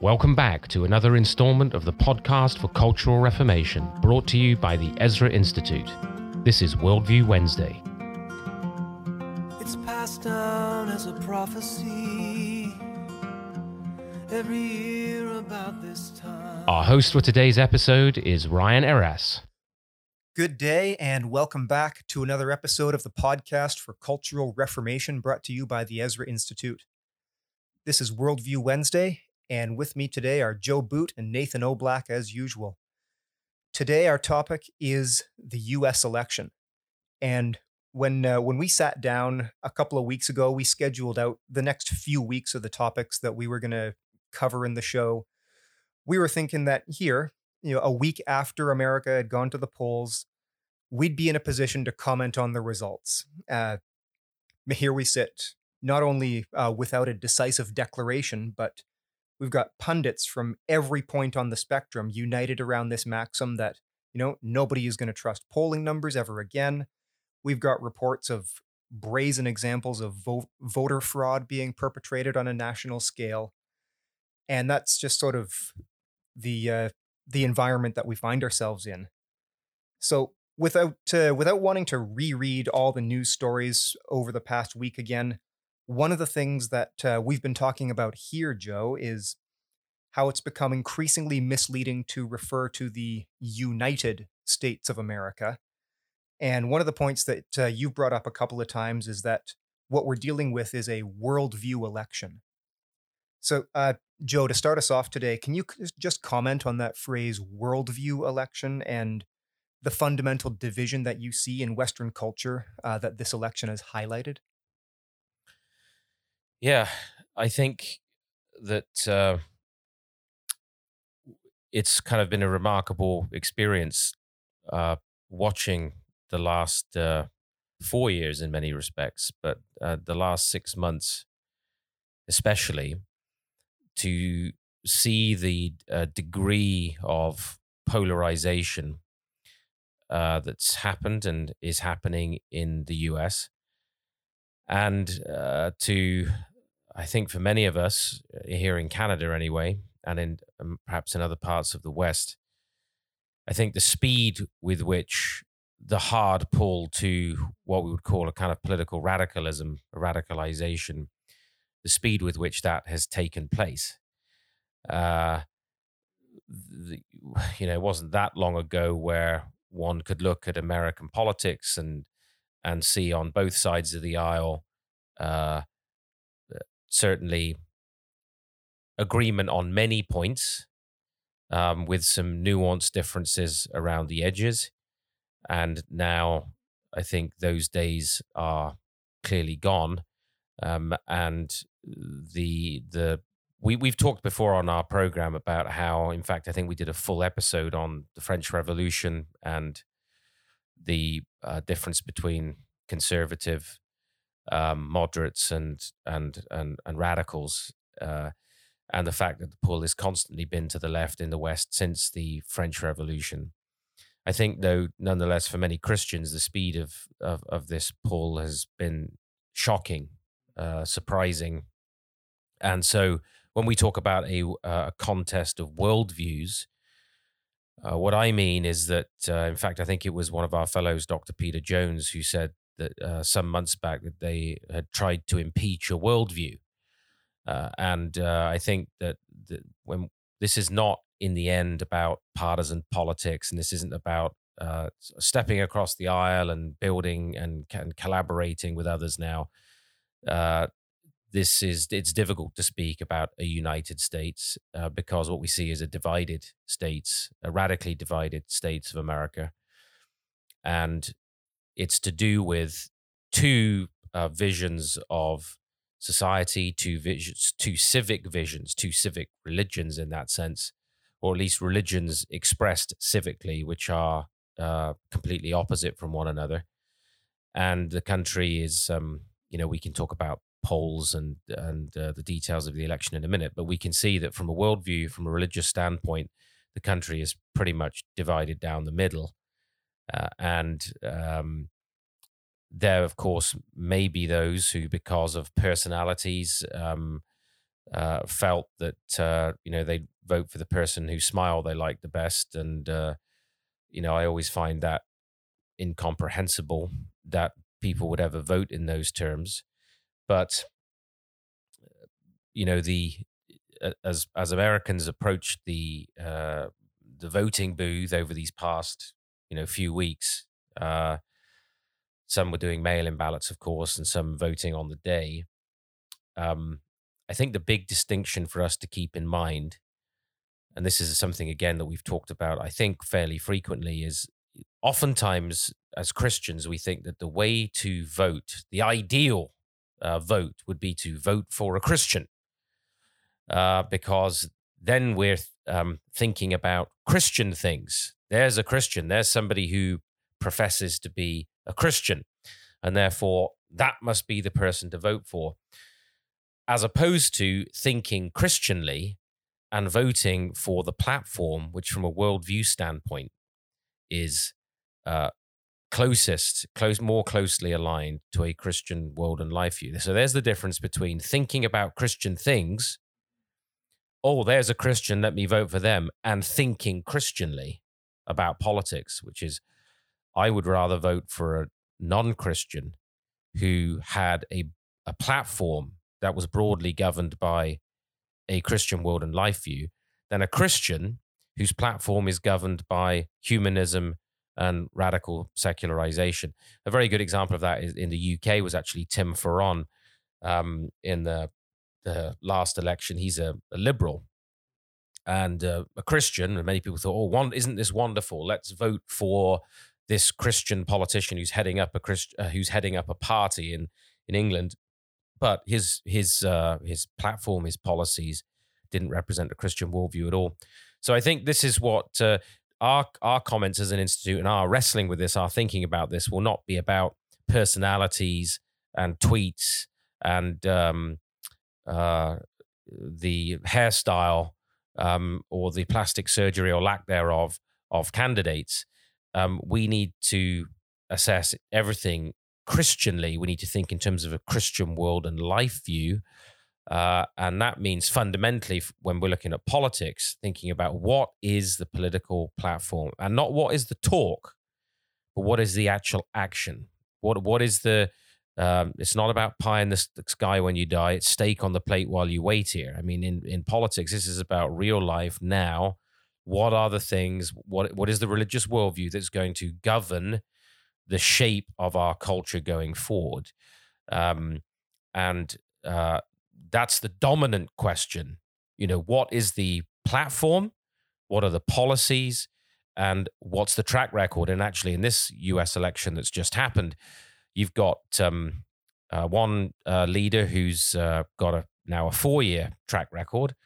Welcome back to another installment of the podcast for Cultural Reformation, brought to you by the Ezra Institute. This is Worldview Wednesday. It's passed down as a prophecy every year about this time. Our host for today's episode is Ryan Eras. Good day, and welcome back to another episode of the podcast for Cultural Reformation brought to you by the Ezra Institute. This is Worldview Wednesday, and with me today are Joe Boot and Nathan Oblack as usual. Today, our topic is the U.S. election. And when, uh, when we sat down a couple of weeks ago, we scheduled out the next few weeks of the topics that we were going to cover in the show. We were thinking that here, you know, a week after America had gone to the polls, we'd be in a position to comment on the results. Uh, here we sit, not only uh, without a decisive declaration, but we've got pundits from every point on the spectrum united around this maxim that, you know, nobody is going to trust polling numbers ever again. We've got reports of brazen examples of vo- voter fraud being perpetrated on a national scale. And that's just sort of the uh, the environment that we find ourselves in. So without uh, without wanting to reread all the news stories over the past week again, one of the things that uh, we've been talking about here, Joe, is how it's become increasingly misleading to refer to the United States of America. And one of the points that uh, you've brought up a couple of times is that what we're dealing with is a worldview election. So, uh, Joe, to start us off today, can you just comment on that phrase worldview election and the fundamental division that you see in Western culture uh, that this election has highlighted? Yeah, I think that uh, it's kind of been a remarkable experience uh, watching the last uh, four years in many respects, but uh, the last six months, especially, to see the uh, degree of polarization uh, that's happened and is happening in the US. And uh, to, I think for many of us uh, here in Canada anyway, and in um, perhaps in other parts of the West, I think the speed with which the hard pull to what we would call a kind of political radicalism, radicalization, the speed with which that has taken place. Uh, the, you know, it wasn't that long ago where one could look at American politics and and see on both sides of the aisle uh, uh, certainly agreement on many points, um, with some nuanced differences around the edges. And now I think those days are clearly gone. Um, and the the we we've talked before on our program about how, in fact, I think we did a full episode on the French Revolution and the uh, difference between conservative, um, moderates, and and and and radicals, uh, and the fact that the pull has constantly been to the left in the West since the French Revolution. I think, though, nonetheless, for many Christians, the speed of of, of this pull has been shocking, uh, surprising, and so when we talk about a, uh, a contest of worldviews, uh, what I mean is that, uh, in fact, I think it was one of our fellows, Dr. Peter Jones, who said that uh, some months back that they had tried to impeach a worldview. Uh, and uh, I think that, that when this is not in the end about partisan politics, and this isn't about stepping across the aisle and building and, and collaborating with others now. Uh, this is it's difficult to speak about a united states uh, because what we see is a divided states a radically divided states of america and it's to do with two uh, visions of society two visions two civic visions two civic religions in that sense or at least religions expressed civically which are uh, completely opposite from one another. And the country is um, you know we can talk about polls and and uh, the details of the election in a minute, but we can see that from a worldview, from a religious standpoint, the country is pretty much divided down the middle, uh, and um, there, of course, may be those who, because of personalities, um, uh, felt that uh, you know they vote for the person whose smile they like the best, and uh, you know I always find that incomprehensible that people would ever vote in those terms. But you know the as as Americans approached the uh, the voting booth over these past you know few weeks, uh, some were doing mail-in ballots, of course, and some voting on the day. Um, I think the big distinction for us to keep in mind, and this is something again that we've talked about, I think fairly frequently, is oftentimes as Christians we think that the way to vote, the ideal uh, vote, would be to vote for a Christian uh, because then we're um, thinking about Christian things. There's a Christian, there's somebody who professes to be a Christian, and therefore that must be the person to vote for, as opposed to thinking Christianly and voting for the platform, which from a worldview standpoint is uh, closest, close, more closely aligned to a Christian world and life view. So there's the difference between thinking about Christian things oh, there's a Christian, let me vote for them, and thinking Christianly about politics, which is, I would rather vote for a non Christian who had a, a platform that was broadly governed by a Christian world and life view than a Christian whose platform is governed by humanism and radical secularization. A very good example of that is in the UK was actually Tim Farron um, in the the last election. He's a, a liberal and uh, a Christian, and many people thought, "Oh, one, isn't this wonderful? Let's vote for this Christian politician who's heading up a Christ, uh, who's heading up a party in in England." But his his uh, his platform, his policies, didn't represent a Christian worldview at all. So I think this is what uh, our our comments as an institute and our wrestling with this, our thinking about this, will not be about personalities and tweets and um, uh, the hairstyle um, or the plastic surgery or lack thereof of candidates. Um, we need to assess everything Christianly. We need to think in terms of a Christian world and life view. Uh, and that means fundamentally, when we're looking at politics, thinking about what is the political platform and not what is the talk, but what is the actual action? What what is the um, it's not about pie in the sky when you die. It's steak on the plate while you wait here. I mean, in, in politics, this is about real life now. What are the things? What what is the religious worldview that's going to govern the shape of our culture going forward? Um, and uh, that's the dominant question. You know, what is the platform? What are the policies? And what's the track record? And actually, in this U.S. election that's just happened You've got um, uh, one uh, leader who's uh, got a now a four year track record,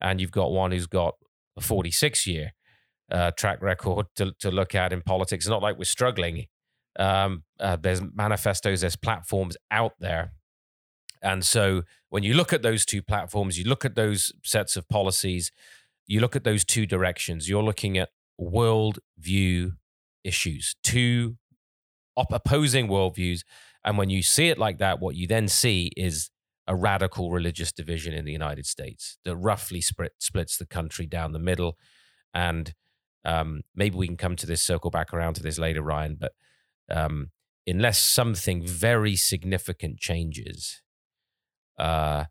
and you've got one who's got a 46 year uh, track record to, to look at in politics. It's not like we're struggling. Um, uh, there's manifestos, there's platforms out there. And so when you look at those two platforms, you look at those sets of policies, you look at those two directions, you're looking at world view issues, two op- opposing worldviews. And when you see it like that, what you then see is a radical religious division in the United States that roughly split, splits the country down the middle. And um, maybe we can come to this, circle back around to this later, Ryan. But um, unless something very significant changes, uh,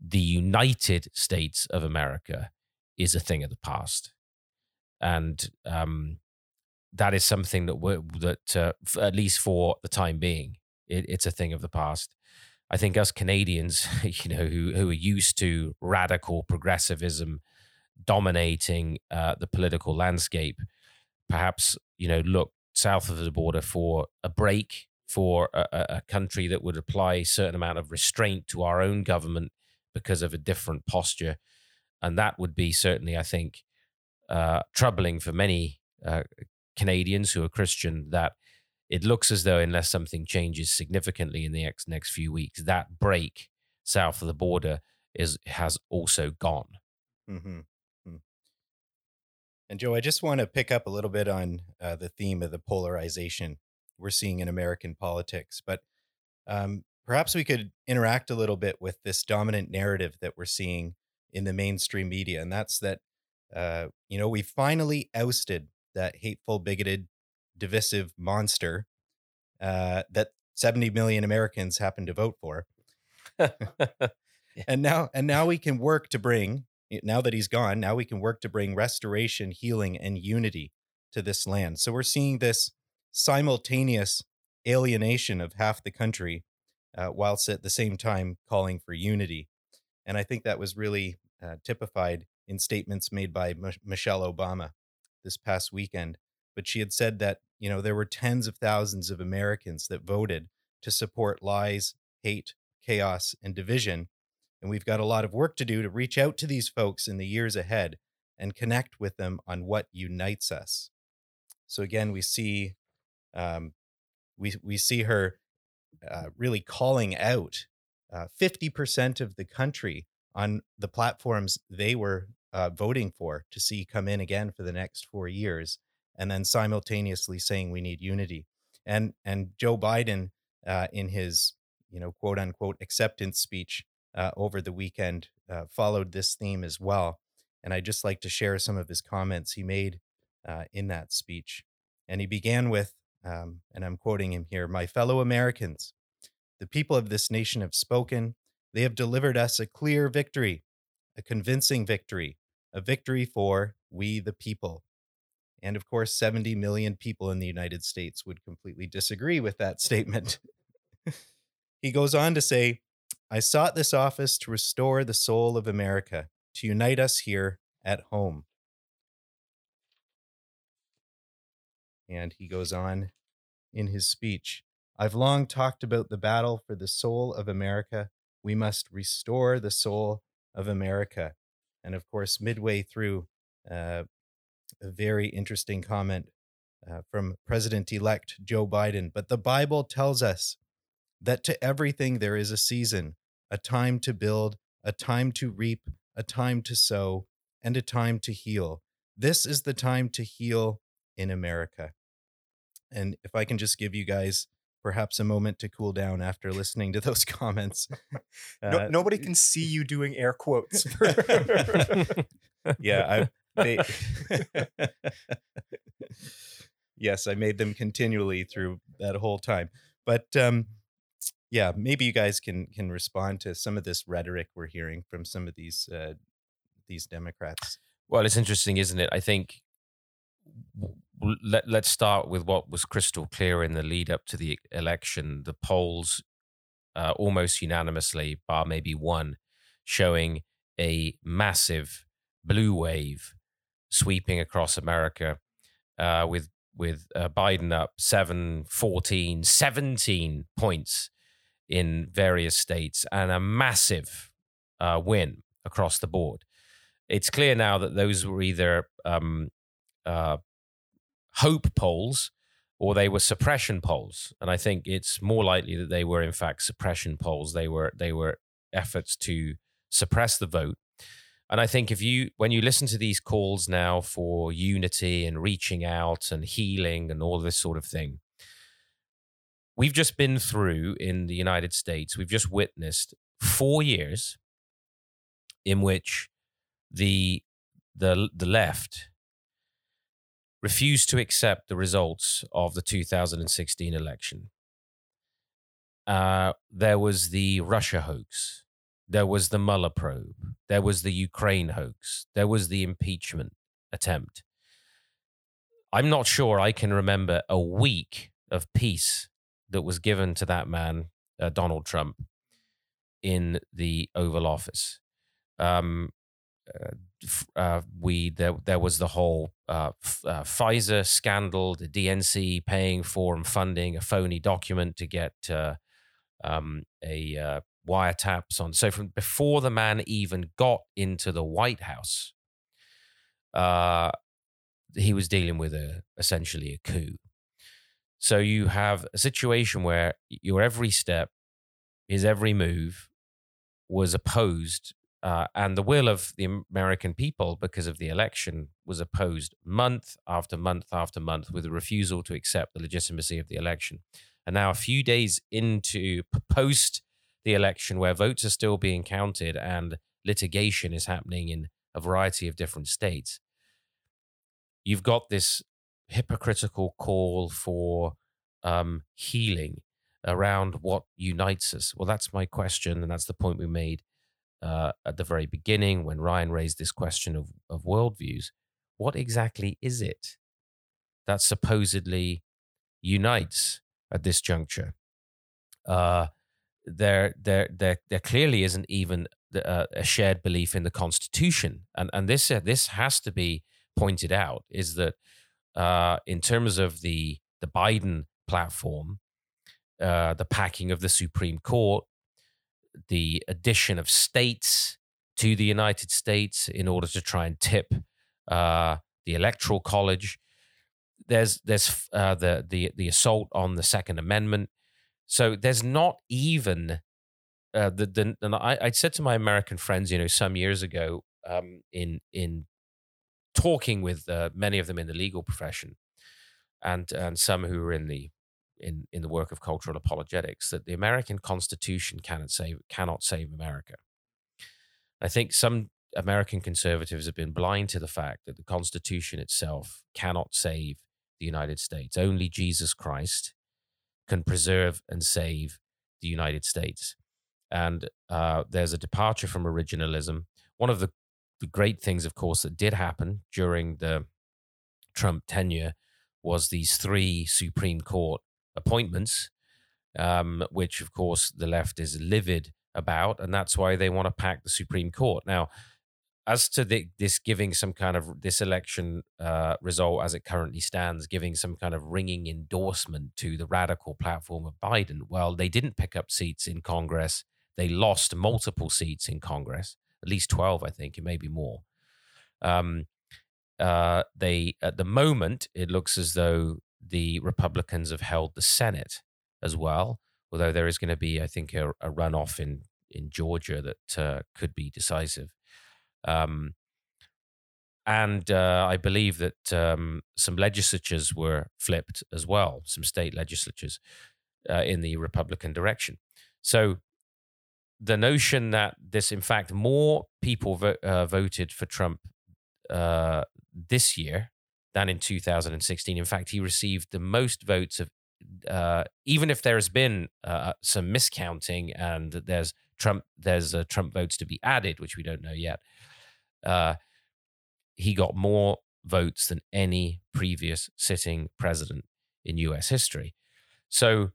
the United States of America is a thing of the past. And um, that is something that we're, that uh, at least for the time being, it, it's a thing of the past. I think us Canadians, you know, who who are used to radical progressivism dominating uh, the political landscape, perhaps you know look south of the border for a break for a, a country that would apply a certain amount of restraint to our own government because of a different posture, and that would be certainly, I think, uh, troubling for many uh, Canadians who are Christian that it looks as though unless something changes significantly in the next next few weeks, that break south of the border is has also gone. Mm-hmm. Hmm. And Joe, I just want to pick up a little bit on uh, the theme of the polarization we're seeing in American politics. But um, perhaps we could interact a little bit with this dominant narrative that we're seeing in the mainstream media, and that's that uh, you know we finally ousted that hateful, bigoted, divisive monster uh, that 70 million Americans happen to vote for. and now and now we can work to bring now that he's gone now we can work to bring restoration healing and unity to this land. So we're seeing this simultaneous alienation of half the country uh, whilst at the same time calling for unity. And i think that was really uh, typified in statements made by M- michelle obama this past weekend but she had said that you know there were tens of thousands of americans that voted to support lies hate chaos and division and we've got a lot of work to do to reach out to these folks in the years ahead and connect with them on what unites us. So again, we see um, we we see her uh, really calling out uh, fifty percent of the country on the platforms they were uh, voting for to see come in again for the next four years, and then simultaneously saying we need unity. And and Joe Biden uh, in his you know quote unquote acceptance speech uh, over the weekend uh, followed this theme as well. And I'd just like to share some of his comments he made uh, in that speech. And he began with, um, and I'm quoting him here My fellow Americans, the people of this nation have spoken. They have delivered us a clear victory, a convincing victory, a victory for we the people. And of course, 70 million people in the United States would completely disagree with that statement. he goes on to say, I sought this office to restore the soul of America, to unite us here at home. And he goes on in his speech I've long talked about the battle for the soul of America. We must restore the soul of America. And of course, midway through, uh, a very interesting comment uh, from President elect Joe Biden. But the Bible tells us that to everything there is a season, a time to build, a time to reap, a time to sow, and a time to heal. This is the time to heal in America. And if I can just give you guys perhaps a moment to cool down after listening to those comments. no, uh, nobody can see you doing air quotes. yeah, I. They, yes, I made them continually through that whole time. But um, yeah, maybe you guys can can respond to some of this rhetoric we're hearing from some of these uh, these Democrats. Well, it's interesting, isn't it? I think let let's start with what was crystal clear in the lead up to the election. The polls, uh, almost unanimously, bar maybe one, showing a massive blue wave sweeping across America, uh, with with uh, Biden up 7, 14, 17 points in various states and a massive uh, win across the board. It's clear now that those were either um, uh, hope polls or they were suppression polls, and I think it's more likely that they were in fact suppression polls. They were they were efforts to suppress the vote. And I think if you, when you listen to these calls now for unity and reaching out and healing and all this sort of thing, we've just been through in the United States, we've just witnessed four years in which the the the left refused to accept the results of the 2016 election. Uh, there was the Russia hoax. There was the Mueller probe. There was the Ukraine hoax. There was the impeachment attempt. I'm not sure I can remember a week of peace that was given to that man, uh, Donald Trump, in the Oval Office. Um, uh, uh, we there there was the whole uh, uh, FISA scandal, the DNC paying for and funding a phony document to get uh, um, a uh, wiretaps on. So from before the man even got into the White House, he was dealing with a essentially a coup. So you have a situation where your every step, his every move was opposed, uh, and the will of the American people, because of the election, was opposed month after month after month with a refusal to accept the legitimacy of the election. And now, a few days into post the election, where votes are still being counted and litigation is happening in a variety of different states, you've got this hypocritical call for um, healing around what unites us. Well, that's my question, and that's the point we made uh, at the very beginning when Ryan raised this question of, of worldviews. What exactly is it that supposedly unites at this juncture? Uh, there, there, there, there clearly isn't even uh, a shared belief in the Constitution, and and this uh, this has to be pointed out. Is that uh, in terms of the the Biden platform, uh, the packing of the Supreme Court, the addition of states to the United States in order to try and tip uh, the Electoral College. There's there's uh, the the the assault on the Second Amendment. So there's not even uh, the the. And I, I said to my American friends, you know, some years ago, um, in in talking with uh, many of them in the legal profession, and and some who are in the in in the work of cultural apologetics that the American Constitution cannot save cannot save America. I think some American conservatives have been blind to the fact that the Constitution itself cannot save the United States. Only Jesus Christ can preserve and save the United States. And uh, there's a departure from originalism. One of the, the great things, of course, that did happen during the Trump tenure was these three Supreme Court appointments, um, which of course the left is livid about, and that's why they want to pack the Supreme Court. Now, as to the, this giving some kind of this election uh, result as it currently stands, giving some kind of ringing endorsement to the radical platform of Biden, well, they didn't pick up seats in Congress. They lost multiple seats in Congress, at least 12, I think, it may be more. Um, uh, they, at the moment, it looks as though the Republicans have held the Senate as well, although there is going to be, I think, a, a runoff in in Georgia that uh, could be decisive. Um, and uh, I believe that um, some legislatures were flipped as well, some state legislatures uh, in the Republican direction. So the notion that this, in fact, more people vo- uh, voted for Trump uh, this year than in 2016. In fact, he received the most votes of, uh, even if there has been uh, some miscounting and there's Trump, there's uh, Trump votes to be added, which we don't know yet. Uh, he got more votes than any previous sitting president in U.S. history. So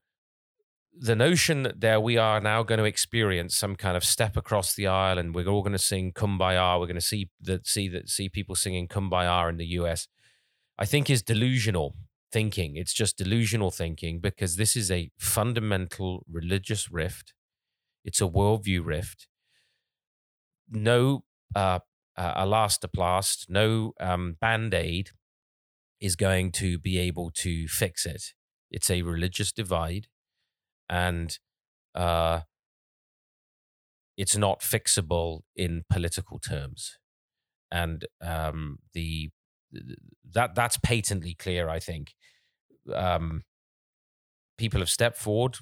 the notion that there we are now going to experience some kind of step across the aisle and we're all going to sing kumbaya we're going to see that see that see people singing kumbaya in the US I think is delusional thinking. It's just delusional thinking because this is a fundamental religious rift. It's a worldview rift. No uh, uh, elastoplast, no um, band aid is going to be able to fix it. It's a religious divide, and uh, it's not fixable in political terms. And um, the that that's patently clear. I think um, people have stepped forward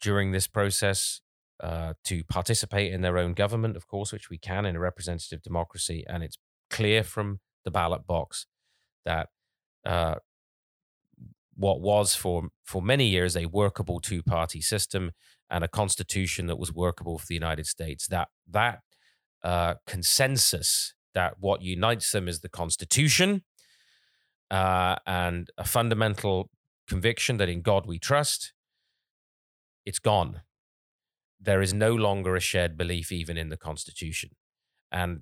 during this process uh, to participate in their own government, of course, which we can in a representative democracy, and it's clear from the ballot box that uh, what was for for many years a workable two party system and a constitution that was workable for the United States that that uh, consensus that what unites them is the Constitution uh, and a fundamental conviction that in God we trust, it's gone. There is no longer a shared belief even in the Constitution. And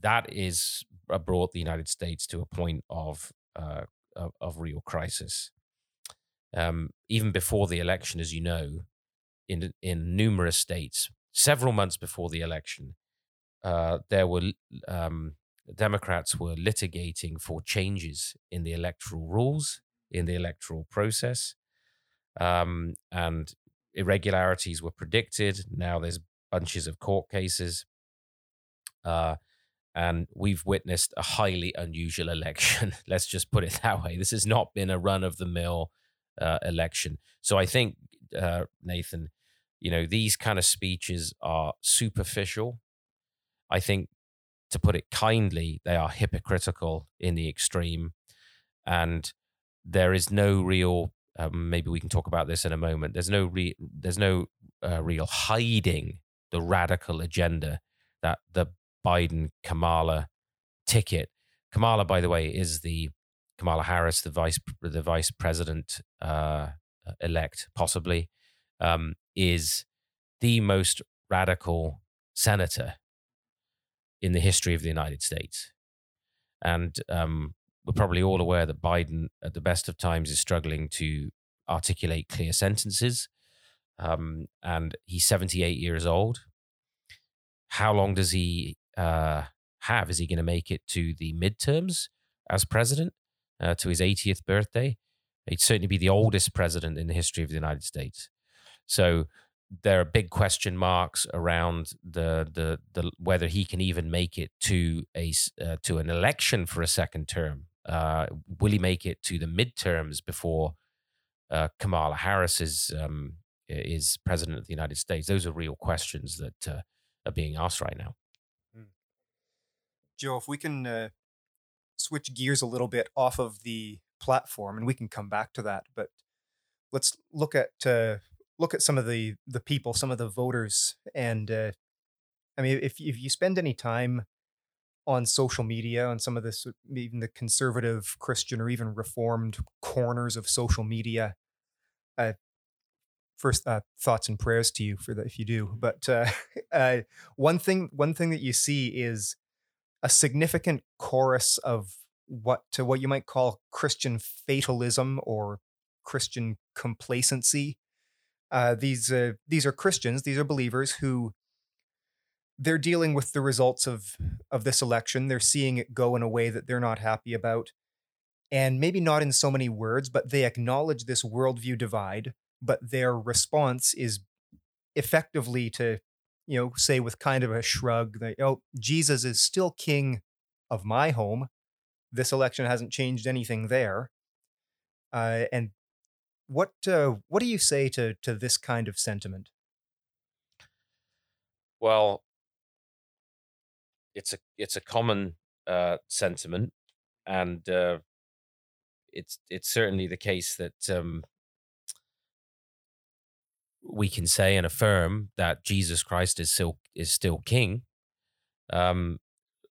that is brought the United States to a point of, uh, of, of, real crisis. Um, even before the election, as you know, in, in numerous states, several months before the election, uh, there were um, Democrats were litigating for changes in the electoral rules, in the electoral process, um, and irregularities were predicted. Now there's bunches of court cases. Uh, and we've witnessed a highly unusual election. Let's just put it that way. This has not been a run of the mill uh, election. So I think, uh, Nathan, you know, these kind of speeches are superficial. I think, to put it kindly, they are hypocritical in the extreme. And there is no real, um, maybe we can talk about this in a moment. There's no, re- there's no uh, real hiding the radical agenda that the Biden Kamala ticket. Kamala, by the way, is the Kamala Harris, the vice the vice president uh, elect, possibly, um, is the most radical senator in the history of the United States. And um, we're probably all aware that Biden, at the best of times, is struggling to articulate clear sentences. Um, and he's 78 years old. How long does he uh, have? Is he going to make it to the midterms as president, uh, to his 80th birthday? He'd certainly be the oldest president in the history of the United States. So there are big question marks around the the the whether he can even make it to a uh, to an election for a second term. Uh, will he make it to the midterms before uh, Kamala Harris is um, is president of the United States? Those are real questions that uh, are being asked right now. Hmm. Joe, if we can uh, switch gears a little bit off of the platform, and we can come back to that, but let's look at uh, look at some of the the people, some of the voters, and uh, I mean, if if you spend any time on social media, on some of this, even the conservative, Christian, or even reformed corners of social media, uh, first uh, thoughts and prayers to you for that if you do. But uh, uh, one thing, one thing that you see is a significant chorus of what to what you might call Christian fatalism or Christian complacency uh, these uh, these are Christians, these are believers who they're dealing with the results of of this election. They're seeing it go in a way that they're not happy about, and maybe not in so many words, but they acknowledge this worldview divide. But their response is effectively to, you know, say with kind of a shrug that, oh, Jesus is still king of my home. This election hasn't changed anything there. Uh, and what uh, what do you say to to this kind of sentiment? Well, it's a it's a common uh, sentiment, and uh, it's it's certainly the case that um, we can say and affirm that Jesus Christ is still is still King. Um,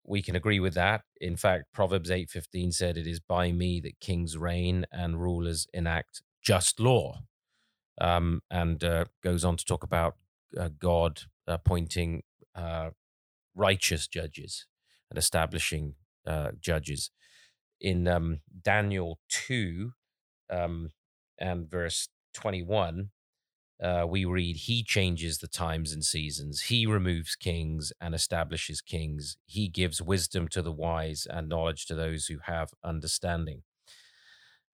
we can agree with that. In fact, Proverbs eight fifteen said, "It is by me that kings reign and rulers enact just law, um, and uh, goes on to talk about uh, God appointing uh, righteous judges and establishing uh, judges. In um, Daniel 2 um, and verse 21, uh, we read, He changes the times and seasons. He removes kings and establishes kings. He gives wisdom to the wise and knowledge to those who have understanding.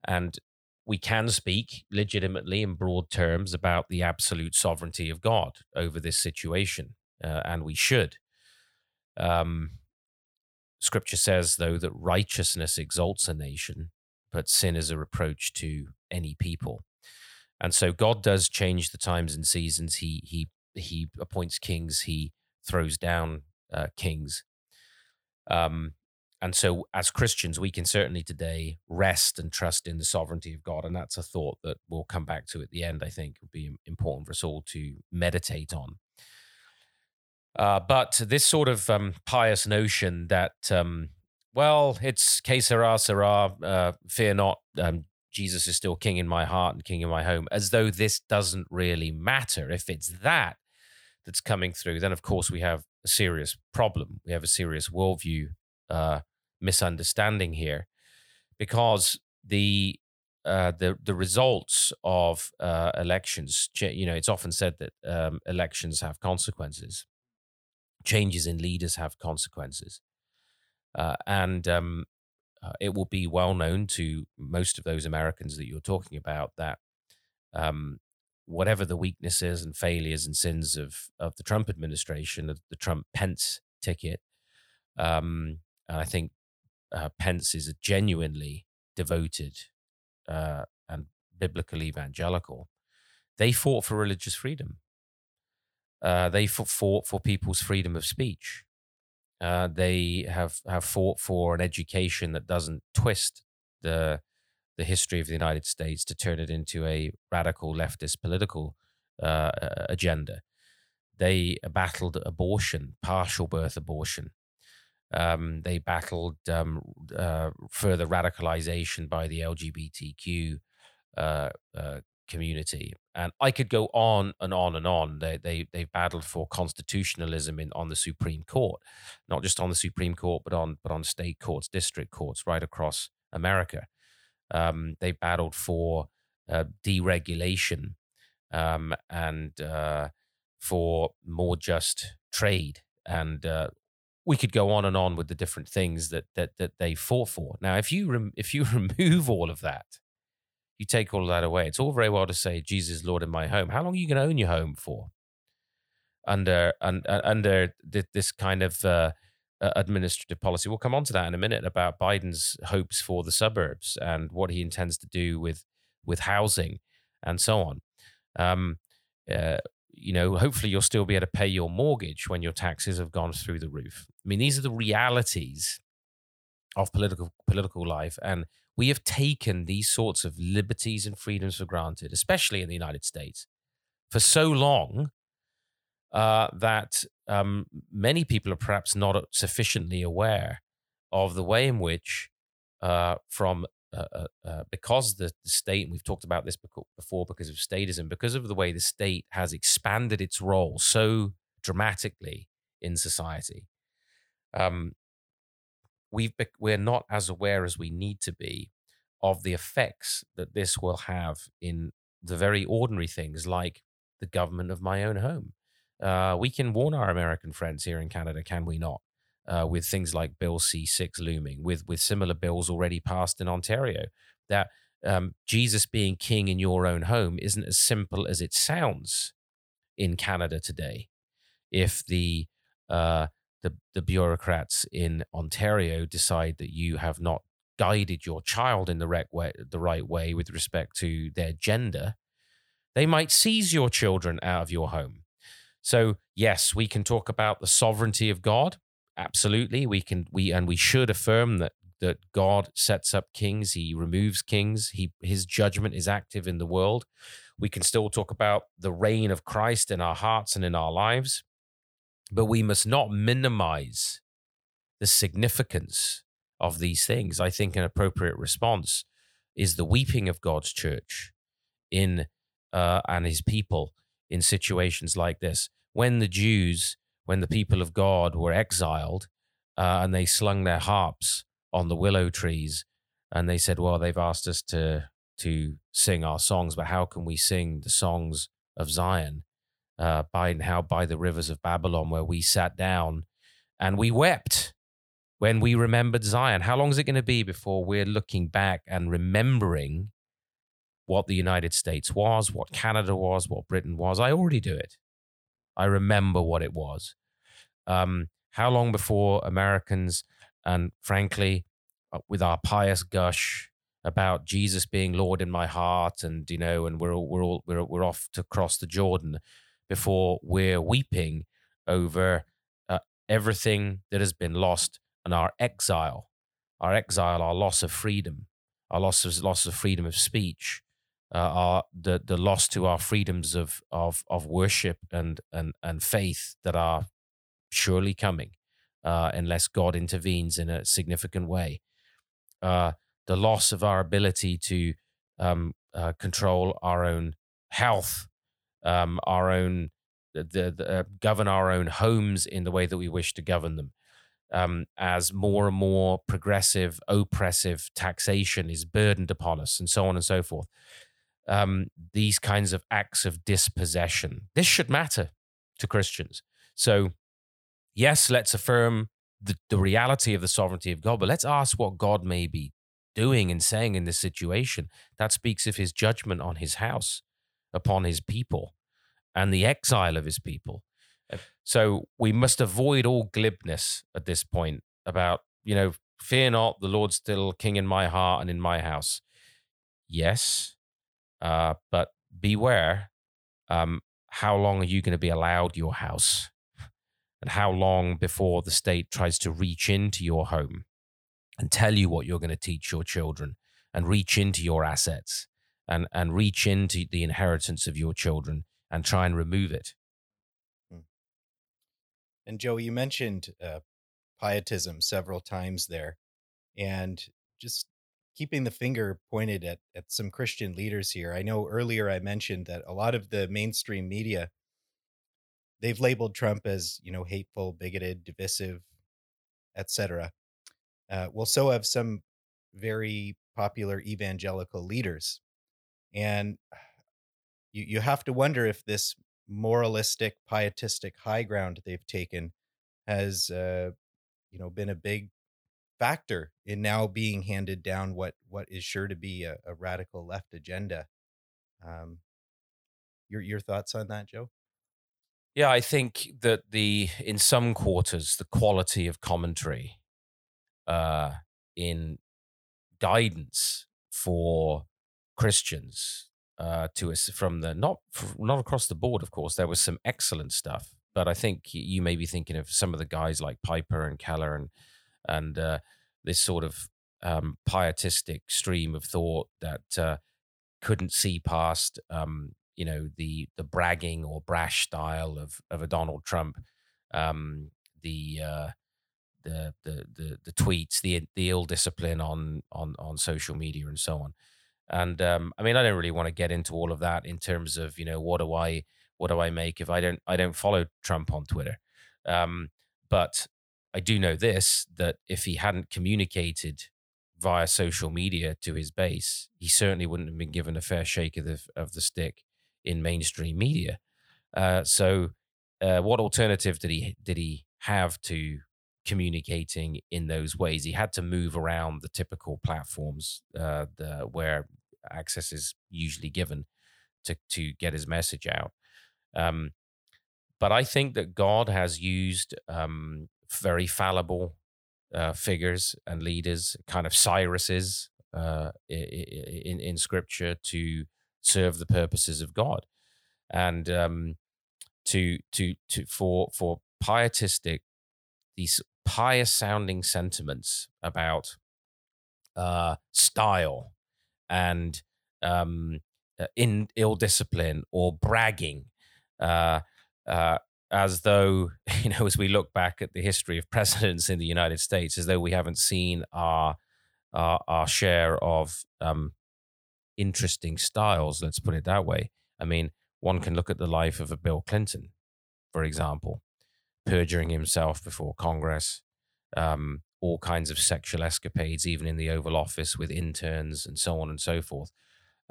And we can speak legitimately in broad terms about the absolute sovereignty of God over this situation, uh, and we should. Um, scripture says, though, that righteousness exalts a nation, but sin is a reproach to any people. And so God does change the times and seasons. He he he appoints kings. He throws down uh, kings. Um, and so, as Christians, we can certainly today rest and trust in the sovereignty of God. And that's a thought that we'll come back to at the end, I think, would be important for us all to meditate on. Uh, but this sort of um, pious notion that, um, well, it's que sera, uh, fear not, um, Jesus is still king in my heart and king in my home, as though this doesn't really matter. If it's that that's coming through, then of course we have a serious problem. We have a serious worldview uh, misunderstanding here, because the uh, the the results of uh, elections, you know, it's often said that um, elections have consequences. Changes in leaders have consequences, uh, and um, uh, it will be well known to most of those Americans that you're talking about that um, whatever the weaknesses and failures and sins of of the Trump administration, of the Trump Pence ticket, um, and I think uh, Pence is a genuinely devoted uh, and biblical evangelical, they fought for religious freedom. Uh, they fought for people's freedom of speech. Uh, they have have fought for an education that doesn't twist the the history of the United States to turn it into a radical leftist political uh, agenda. They battled abortion, partial birth abortion. Um, they battled um, uh, further radicalization by the LGBTQ uh, uh, community, and I could go on and on and on. They they they battled for constitutionalism in on the Supreme Court, not just on the Supreme Court, but on but on state courts, district courts, right across America. Um, they battled for uh, deregulation um, and uh, for more just trade, and uh, we could go on and on with the different things that that that they fought for. Now, if you rem- if you remove all of that, you take all of that away. It's all very well to say Jesus Lord in my home. How long are you going to own your home for? Under under under this kind of uh, administrative policy. We'll come on to that in a minute about Biden's hopes for the suburbs and what he intends to do with with housing and so on. Um, uh, you know, hopefully you'll still be able to pay your mortgage when your taxes have gone through the roof. I mean, these are the realities of political political life, and we have taken these sorts of liberties and freedoms for granted, especially in the United States, for so long uh, that um, many people are perhaps not sufficiently aware of the way in which, uh, from uh, uh, uh because the, state, and we've talked about this before, because of statism, because of the way the state has expanded its role so dramatically in society, um, we've be- we're not as aware as we need to be of the effects that this will have in the very ordinary things like the government of my own home. Uh, we can warn our American friends here in Canada, can we not? Uh, with things like Bill C6 looming, with with similar bills already passed in Ontario, that um, Jesus being king in your own home isn't as simple as it sounds in Canada today. If the uh, the, the bureaucrats in Ontario decide that you have not guided your child in the right way, the right way with respect to their gender, they might seize your children out of your home. So yes, we can talk about the sovereignty of God. Absolutely, we can. We and we should affirm that that God sets up kings. He removes kings. He his judgment is active in the world. We can still talk about the reign of Christ in our hearts and in our lives. But we must not minimize the significance of these things. I think an appropriate response is the weeping of God's church in uh, and his people in situations like this. When the Jews, when the people of God were exiled uh, and they slung their harps on the willow trees and they said, Well, they've asked us to, to sing our songs, but how can we sing the songs of Zion? uh, by how by the rivers of Babylon, where we sat down and we wept when we remembered Zion. How long is it going to be before we're looking back and remembering what the United States was, what Canada was, what Britain was? I already do it. I remember what it was. Um, how long before Americans, and frankly, uh, with our pious gush about Jesus being Lord in my heart, and you know, and we're all, we're all we're we're off to cross the Jordan before we're weeping over uh, everything that has been lost and our exile, our exile, our loss of freedom, our loss of loss of freedom of speech, uh, our the the loss to our freedoms of of of worship and and and faith that are surely coming, uh, unless God intervenes in a significant way. Uh, the loss of our ability to um, uh, control our own health um, our own, the, the uh, govern our own homes in the way that we wish to govern them. Um, as more and more progressive, oppressive taxation is burdened upon us, and so on and so forth. Um, these kinds of acts of dispossession. This should matter to Christians. So, yes, let's affirm the, the reality of the sovereignty of God, but let's ask what God may be doing and saying in this situation. That speaks of his judgment on his house upon his people and the exile of his people. Uh, so we must avoid all glibness at this point about, you know, fear not, the Lord's still king in my heart and in my house. Yes. Uh, but beware um, how long are you going to be allowed your house? And how long before the state tries to reach into your home and tell you what you're going to teach your children and reach into your assets and, and reach into the inheritance of your children and try and remove it? And Joe, you mentioned uh, pietism several times there, and just keeping the finger pointed at at some Christian leaders here. I know earlier I mentioned that a lot of the mainstream media they've labeled Trump as you know hateful, bigoted, divisive, etc. Uh, well, so have some very popular evangelical leaders, and you you have to wonder if this moralistic, pietistic high ground they've taken has, uh, you know, been a big factor in now being handed down what what is sure to be a, a radical left agenda. Um, your your thoughts on that, Joe? Yeah, I think that the in some quarters the quality of commentary uh, in guidance for Christians uh, to us from the not not across the board. Of course, there was some excellent stuff, but I think you may be thinking of some of the guys like Piper and Keller and and uh, this sort of um, pietistic stream of thought that uh, couldn't see past um, you know the the bragging or brash style of of a Donald Trump, um, the uh, the, the the the tweets, the the ill discipline on on on social media and so on. And um, I mean, I don't really want to get into all of that in terms of you know what do I what do I make if I don't I don't follow Trump on Twitter. Um, but I do know this that if he hadn't communicated via social media to his base, he certainly wouldn't have been given a fair shake of the of the stick in mainstream media. Uh, so, uh, what alternative did he did he have to communicating in those ways. He had to move around the typical platforms uh, the, where access is usually given to to get his message out. Um, but I think that God has used um, very fallible uh, figures and leaders, kind of Cyruses uh, in in Scripture, to serve the purposes of God, and um, to to to for for pietistic these pious sounding sentiments about uh, style and um, uh, in ill discipline or bragging, uh, uh, as though you know, as we look back at the history of presidents in the United States, as though we haven't seen our our, our share of um, interesting styles. Let's put it that way. I mean, one can look at the life of a Bill Clinton, for example, perjuring himself before Congress, um, all kinds of sexual escapades, even in the Oval Office with interns and so on and so forth.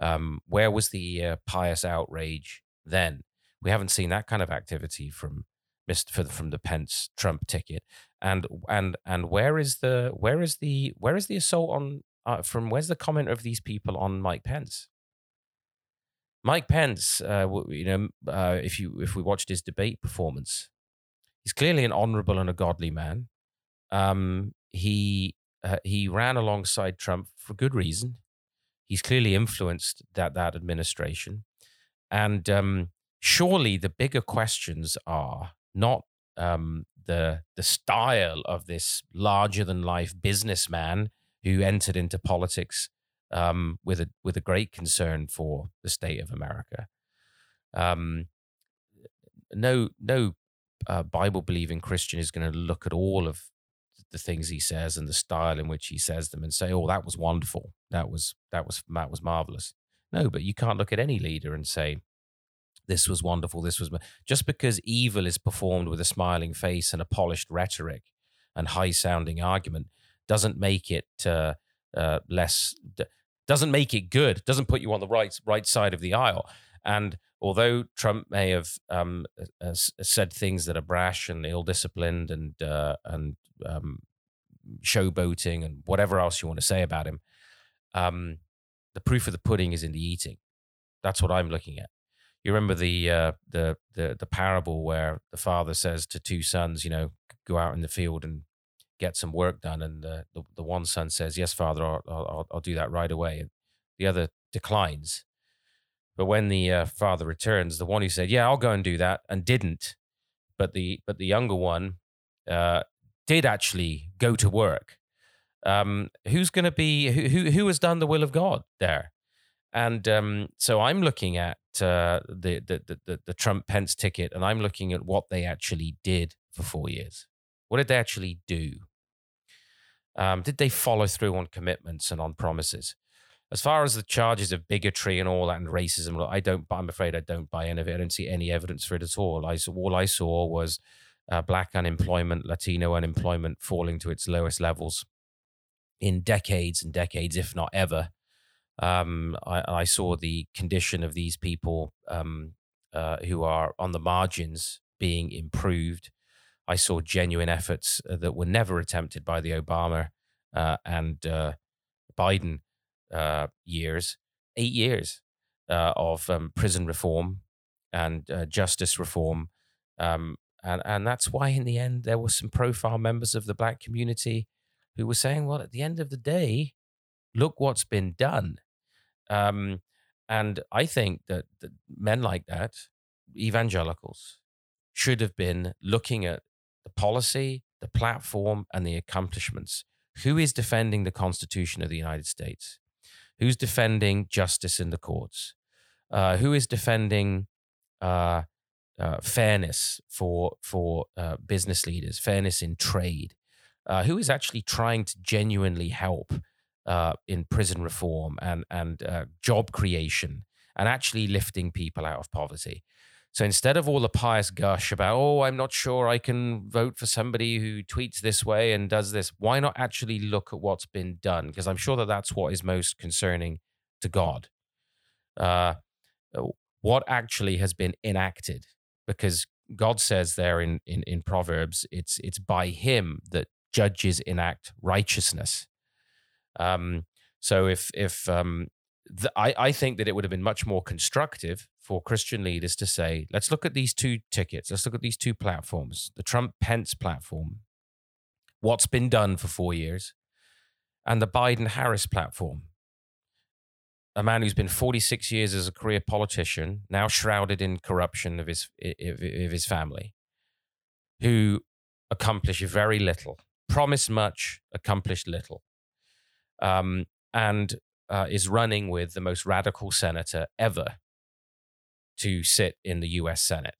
Um, where was the uh, pious outrage then? We haven't seen that kind of activity from Mr. from the Pence Trump ticket, and and and where is the where is the where is the assault on uh, from where's the comment of these people on Mike Pence? Mike Pence, uh, you know, uh, if you if we watched his debate performance, he's clearly an honorable and a godly man. Um, he uh, he ran alongside Trump for good reason. He's clearly influenced that that administration, and um, surely the bigger questions are not um, the the style of this larger than life businessman who entered into politics um, with a with a great concern for the state of America. Um, no no uh, Bible believing Christian is going to look at all of the things he says and the style in which he says them and say, "Oh, that was wonderful. That was that was that was marvelous." No, but you can't look at any leader and say, "This was wonderful. This was just because evil is performed with a smiling face and a polished rhetoric and high-sounding argument doesn't make it uh, uh, less." Doesn't make it good. Doesn't put you on the right right side of the aisle. And although Trump may have um, said things that are brash and ill-disciplined and uh, and um, showboating and whatever else you want to say about him, um, the proof of the pudding is in the eating. That's what I'm looking at. You remember the uh, the the the parable where the father says to two sons, you know, go out in the field and get some work done, and the the, the one son says, "Yes, father, I'll, I'll, I'll do that right away." And the other declines But when the uh, father returns, the one who said, "Yeah, I'll go and do that," and didn't, but the but the younger one uh, did actually go to work. Um, who's going to be who, who who has done the will of God there? And um, so I'm looking at uh, the, the the the Trump Pence ticket, and I'm looking at what they actually did for four years. What did they actually do? Um, did they follow through on commitments and on promises? As far as the charges of bigotry and all that and racism, I don't. I'm afraid I don't buy any of it. I don't see any evidence for it at all. I all I saw was uh, black unemployment, Latino unemployment falling to its lowest levels in decades and decades, if not ever. Um, I, I, saw the condition of these people um, uh, who are on the margins being improved. I saw genuine efforts uh, that were never attempted by the Obama uh, and uh, Biden uh, years, eight years uh, of um, prison reform and justice reform. Um, and, and that's why, in the end, there were some profile members of the black community who were saying, well, at the end of the day, look what's been done. Um, and I think that, that men like that, evangelicals, should have been looking at the policy, the platform, and the accomplishments. Who is defending the Constitution of the United States? Who's defending justice in the courts? Uh, who is defending uh, uh, fairness for for uh, business leaders, fairness in trade? Uh, who is actually trying to genuinely help uh, in prison reform and and job creation and actually lifting people out of poverty? So instead of all the pious gush about, oh, I'm not sure I can vote for somebody who tweets this way and does this, why not actually look at what's been done? Because I'm sure that that's what is most concerning to God. Uh, what actually has been enacted? Because God says there in, in, in Proverbs, it's, it's by Him that judges enact righteousness. Um, so if, if um, the, I, I think that it would have been much more constructive for Christian leaders to say, let's look at these two tickets, let's look at these two platforms the Trump Pence platform, what's been done for four years, and the Biden Harris platform. A man who's been 46 years as a career politician, now shrouded in corruption of his, of his family, who accomplished very little, promised much, accomplished little, um, and uh, is running with the most radical senator ever to sit in the US Senate.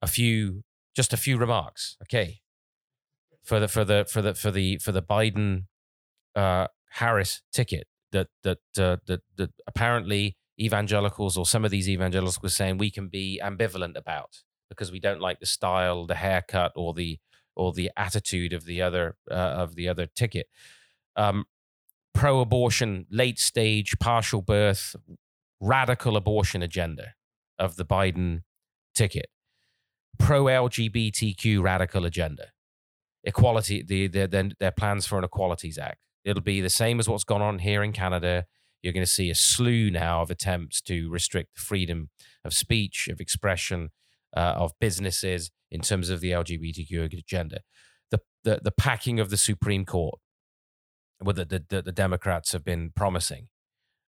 A few, just a few remarks, okay, for the for the for the for the for the Biden uh, Harris ticket that that uh, that that apparently evangelicals or some of these evangelicals were saying we can be ambivalent about because we don't like the style, the haircut, or the or the attitude of the other uh, of the other ticket. Um, pro abortion, late stage, partial birth, radical abortion agenda of the Biden ticket, pro LGBTQ radical agenda, equality, the, the, the, their plans for an Equalities Act. It'll be the same as what's gone on here in Canada. You're going to see a slew now of attempts to restrict the freedom of speech, of expression, uh, of businesses in terms of the LGBTQ agenda. The, the, the packing of the Supreme Court what the, the, the Democrats have been promising.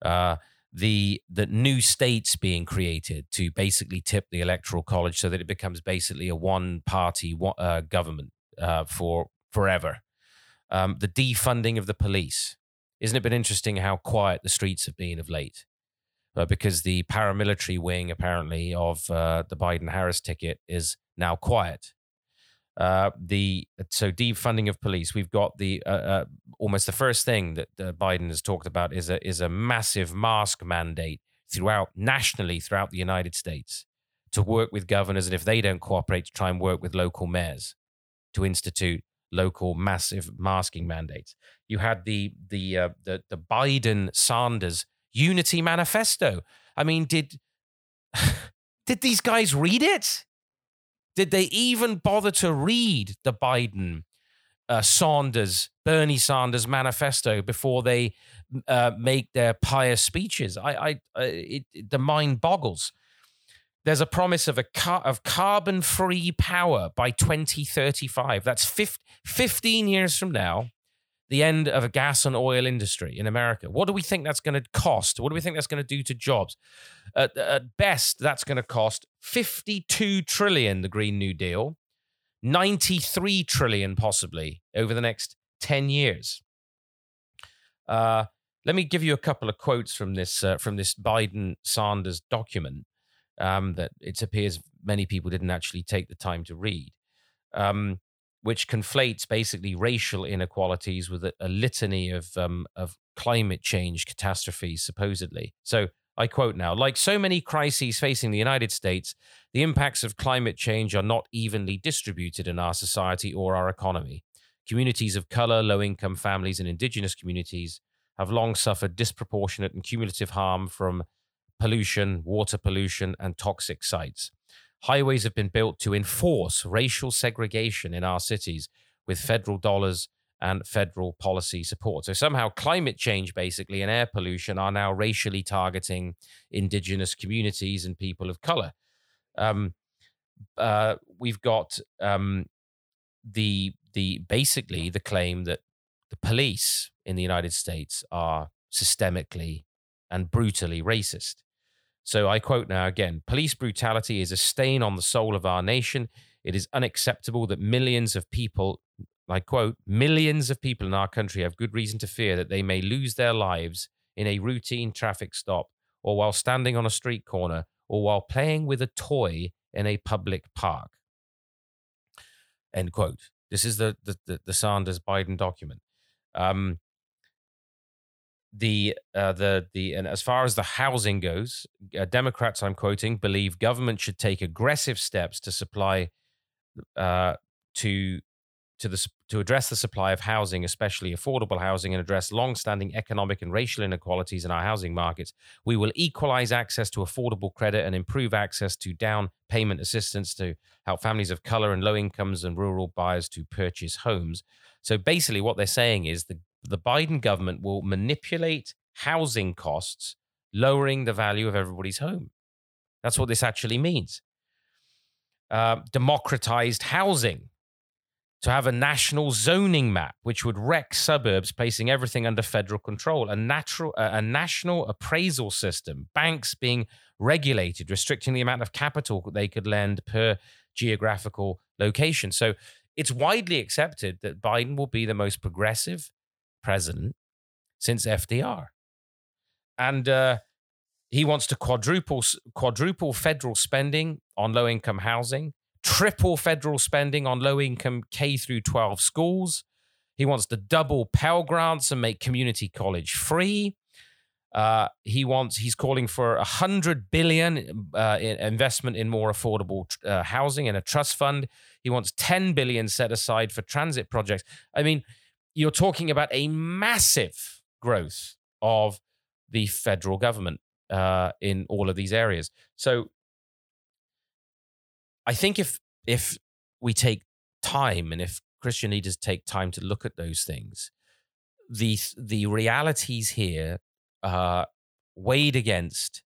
Uh, the the new states being created to basically tip the electoral college so that it becomes basically a one party uh, government uh, for forever. Um, the defunding of the police. Isn't it been interesting how quiet the streets have been of late? Uh, because the paramilitary wing, apparently, of uh, the Biden Harris ticket is now quiet. Uh, the so defunding of police. We've got the uh, uh, almost the first thing that uh, Biden has talked about is a is a massive mask mandate throughout nationally throughout the United States to work with governors, and if they don't cooperate, to try and work with local mayors to institute local massive masking mandates. You had the the uh, the the Biden Sanders Unity Manifesto. I mean, did did these guys read it? Did they even bother to read the Biden uh, Sanders, Bernie Sanders manifesto before they uh, make their pious speeches? I, I, uh, it, it, the mind boggles. There's a promise of a car- of carbon-free power by 2035. That's 15 years from now. The end of a gas and oil industry in America. What do we think that's going to cost? What do we think that's going to do to jobs? At, at best, that's going to cost 52 trillion, the Green New Deal, 93 trillion possibly over the next 10 years. Uh, let me give you a couple of quotes from this uh, from this Biden Sanders document um, that it appears many people didn't actually take the time to read, um, which conflates basically racial inequalities with a, a litany of um, of climate change catastrophes, supposedly. So I quote now: "Like so many crises facing the United States, the impacts of climate change are not evenly distributed in our society or our economy." Communities of color, low income families, and indigenous communities have long suffered disproportionate and cumulative harm from pollution, water pollution, and toxic sites. Highways have been built to enforce racial segregation in our cities with federal dollars and federal policy support. So somehow climate change, basically, and air pollution are now racially targeting indigenous communities and people of color. Um, uh, we've got um, the the basically the claim that the police in the United States are systemically and brutally racist. So I quote now again police brutality is a stain on the soul of our nation. It is unacceptable that millions of people, I quote, millions of people in our country have good reason to fear that they may lose their lives in a routine traffic stop or while standing on a street corner or while playing with a toy in a public park. End quote. This is the the, the, Sanders Biden document. Um, the uh, the the and as far as the housing goes, uh, Democrats, I'm quoting, believe government should take aggressive steps to supply uh, to to the to address the supply of housing, especially affordable housing, and address long-standing economic and racial inequalities in our housing markets. We will equalize access to affordable credit and improve access to down payment assistance to help families of color and low incomes and rural buyers to purchase homes. So basically, what they're saying is the the Biden government will manipulate housing costs, lowering the value of everybody's home. That's what this actually means. Uh, democratized housing to have a national zoning map, which would wreck suburbs, placing everything under federal control, a, natural, uh, a national appraisal system, banks being regulated, restricting the amount of capital they could lend per geographical location. So it's widely accepted that Biden will be the most progressive president since FDR. And uh, he wants to quadruple quadruple federal spending on low income housing, triple federal spending on low income K through 12 schools. He wants to double Pell Grants and make community college free. Uh, he wants. He's calling for a hundred billion uh, in investment in more affordable uh, housing in a trust fund. He wants ten billion set aside for transit projects. I mean, you're talking about a massive growth of the federal government uh, in all of these areas. So I think if if we take time and if Christian leaders take time to look at those things, the the realities here are weighed against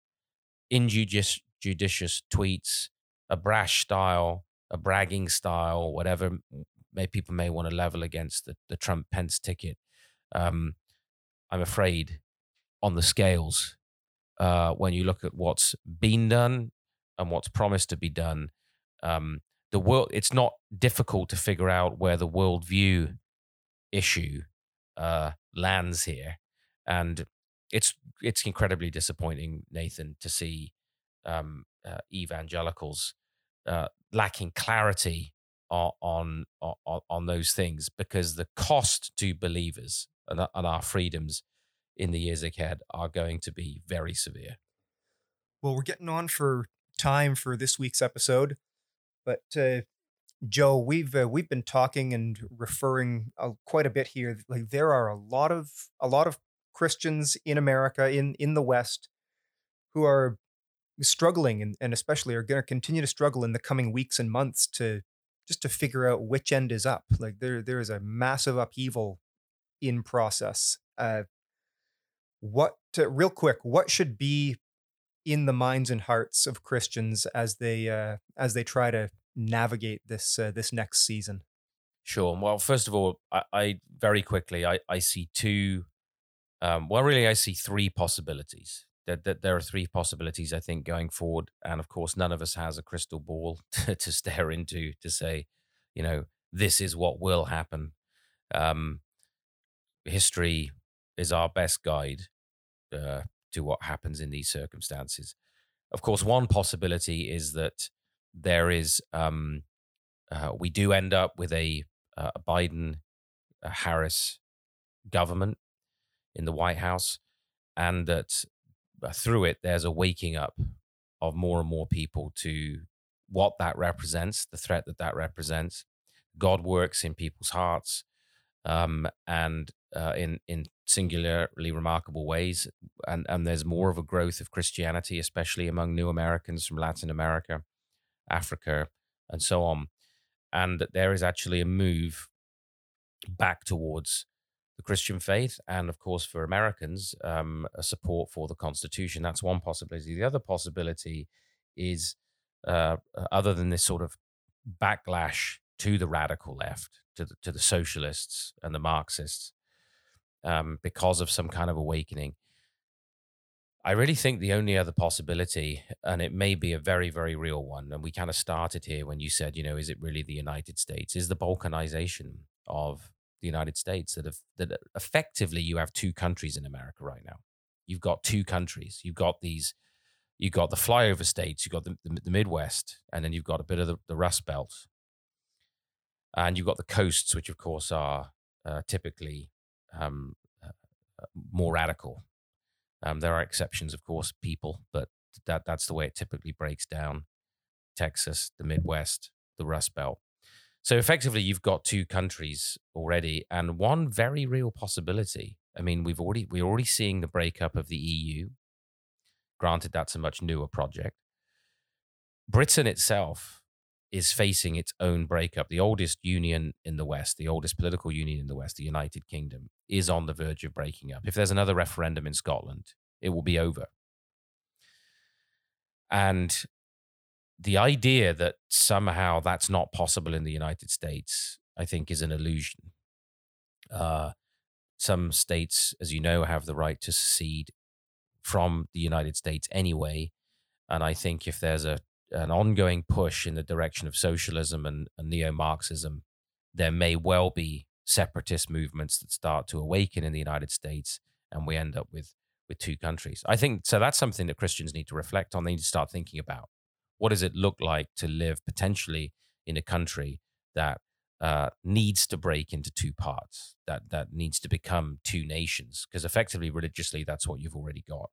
injudicious judicious tweets, a brash style, a bragging style, whatever may people may want to level against the, the Trump Pence ticket. Um, I'm afraid on the scales, uh, when you look at what's been done and what's promised to be done, um, the world it's not difficult to figure out where the worldview issue uh, lands here, and it's it's incredibly disappointing, Nathan, to see um, uh, evangelicals uh, lacking clarity on, on on those things because the cost to believers and, and our freedoms in the years ahead are going to be very severe. Well, we're getting on for time for this week's episode, but uh, Joe, we've uh, we've been talking and referring uh, quite a bit here. Like there are a lot of a lot of Christians in America in in the West who are struggling and, and especially are going to continue to struggle in the coming weeks and months to just to figure out which end is up. Like there there is a massive upheaval in process. Uh, what uh, real quick? What should be in the minds and hearts of Christians as they uh, as they try to navigate this uh, this next season? Sure. Well, first of all, I, I very quickly I, I see two. Um, well, really, I see three possibilities. That, that there are three possibilities I think going forward, and of course, none of us has a crystal ball to, to stare into to say, you know, this is what will happen. Um, history is our best guide uh, to what happens in these circumstances. Of course, one possibility is that there is um, uh, we do end up with a, uh, a Biden a Harris government in the White House, and that uh, through it there's a waking up of more and more people to what that represents, the threat that that represents. God works in people's hearts, um, and uh, in in singularly remarkable ways, and and there's more of a growth of Christianity, especially among new Americans from Latin America, Africa, and so on, and that there is actually a move back towards the Christian faith, and of course for Americans, um, a support for the Constitution. That's one possibility. The other possibility is, uh, other than this sort of backlash to the radical left, to the, to the socialists and the Marxists, um, because of some kind of awakening. I really think the only other possibility, and it may be a very, very real one, and we kind of started here when you said, you know, is it really the United States? Is the balkanization of the United States that have, that effectively you have two countries in America right now. You've got two countries. You've got these, you've got the flyover states, you've got the, the, the Midwest, and then you've got a bit of the, the Rust Belt, and you've got the coasts, which of course are uh, typically um, uh, uh, more radical. Um, there are exceptions, of course, people, but that that's the way it typically breaks down. Texas, the Midwest, the Rust Belt. So effectively, you've got two countries already, and one very real possibility. I mean, we've already we're already seeing the breakup of the EU. Granted, that's a much newer project. Britain itself is facing its own breakup. The oldest union in the West, the oldest political union in the West, the United Kingdom, is on the verge of breaking up. If there's another referendum in Scotland, it will be over. And the idea that somehow that's not possible in the United States, I think, is an illusion. Uh, some states, as you know, have the right to secede from the United States anyway. And I think if there's a an ongoing push in the direction of socialism and, and neo Marxism, there may well be separatist movements that start to awaken in the United States, and we end up with with two countries. I think so. That's something that Christians need to reflect on. They need to start thinking about what does it look like to live potentially in a country that uh, needs to break into two parts, that that needs to become two nations, because effectively, religiously, that's what you've already got.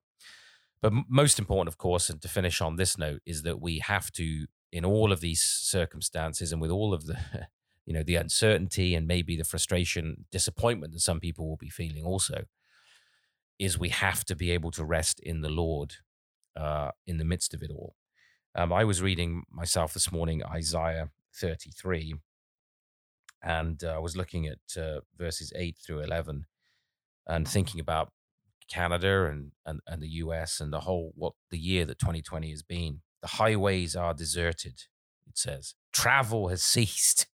But most important, of course, and to finish on this note, is that we have to, in all of these circumstances and with all of the, you know, the uncertainty and maybe the frustration, disappointment that some people will be feeling also, is we have to be able to rest in the Lord uh, in the midst of it all. Um, I was reading myself this morning Isaiah 33, and uh, I was looking at uh, verses 8 through 11 and thinking about Canada and, and, and the US and the whole, what the year that 2020 has been. The highways are deserted, it says. Travel has ceased.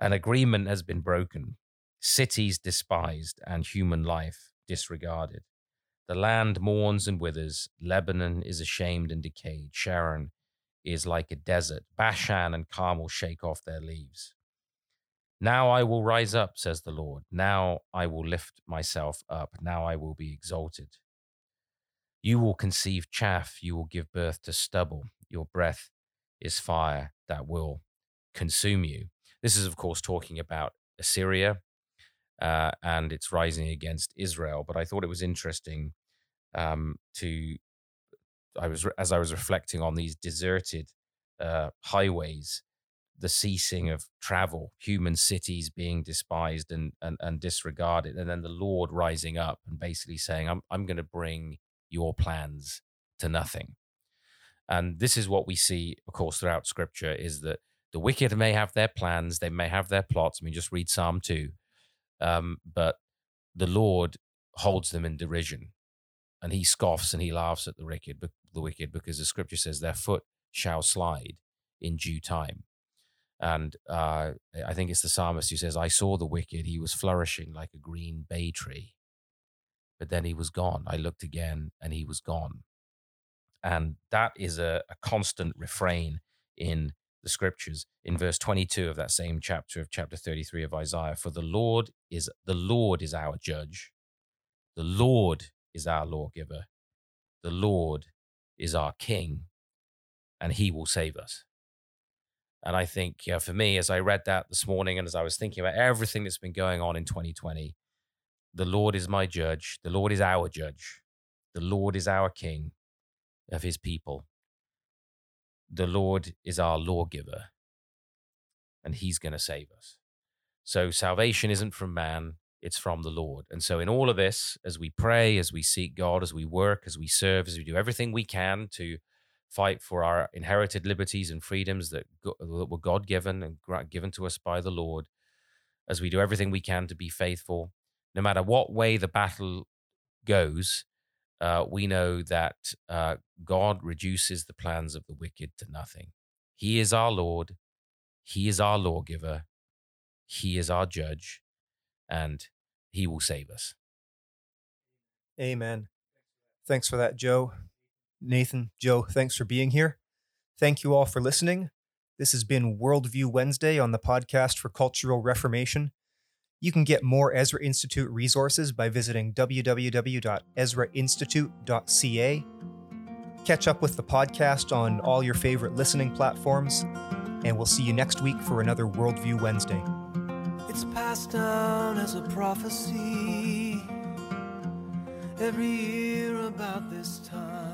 An agreement has been broken. Cities despised and human life disregarded. The land mourns and withers. Lebanon is ashamed and decayed. Sharon is like a desert. Bashan and Carmel shake off their leaves. Now I will rise up, says the Lord. Now I will lift myself up. Now I will be exalted. You will conceive chaff. You will give birth to stubble. Your breath is fire that will consume you. This is, of course, talking about Assyria uh, and it's rising against Israel. But I thought it was interesting um, to, I was as I was reflecting on these deserted uh, highways the ceasing of travel, human cities being despised and, and, and disregarded, and then the Lord rising up and basically saying, I'm, I'm going to bring your plans to nothing. And this is what we see, of course, throughout scripture is that the wicked may have their plans, they may have their plots. I mean, just read Psalm 2. Um, but the Lord holds them in derision and he scoffs and he laughs at the wicked, the wicked because the scripture says their foot shall slide in due time. And uh, I think it's the psalmist who says, I saw the wicked. He was flourishing like a green bay tree. But then he was gone. I looked again and he was gone. And that is a, a constant refrain in the scriptures in verse 22 of that same chapter of chapter 33 of Isaiah. For the Lord is the Lord is our judge. The Lord is our lawgiver. The Lord is our king and he will save us. And I think, yeah, for me, as I read that this morning and as I was thinking about everything that's been going on in 2020, the Lord is my judge. The Lord is our judge. The Lord is our king of his people. The Lord is our lawgiver, and he's going to save us. So salvation isn't from man, it's from the Lord. And so, in all of this, as we pray, as we seek God, as we work, as we serve, as we do everything we can to fight for our inherited liberties and freedoms that, that were God given and given to us by the Lord, as we do everything we can to be faithful, no matter what way the battle goes, uh, we know that uh, God reduces the plans of the wicked to nothing. He is our Lord, He is our lawgiver, He is our judge, and He will save us. Amen. Thanks for that, Joe. Nathan, Joe, thanks for being here. Thank you all for listening. This has been Worldview Wednesday on the podcast for Cultural Reformation. You can get more Ezra Institute resources by visiting www.ezrainstitute.ca. Catch up with the podcast on all your favorite listening platforms, and we'll see you next week for another Worldview Wednesday. It's passed down as a prophecy every year about this time.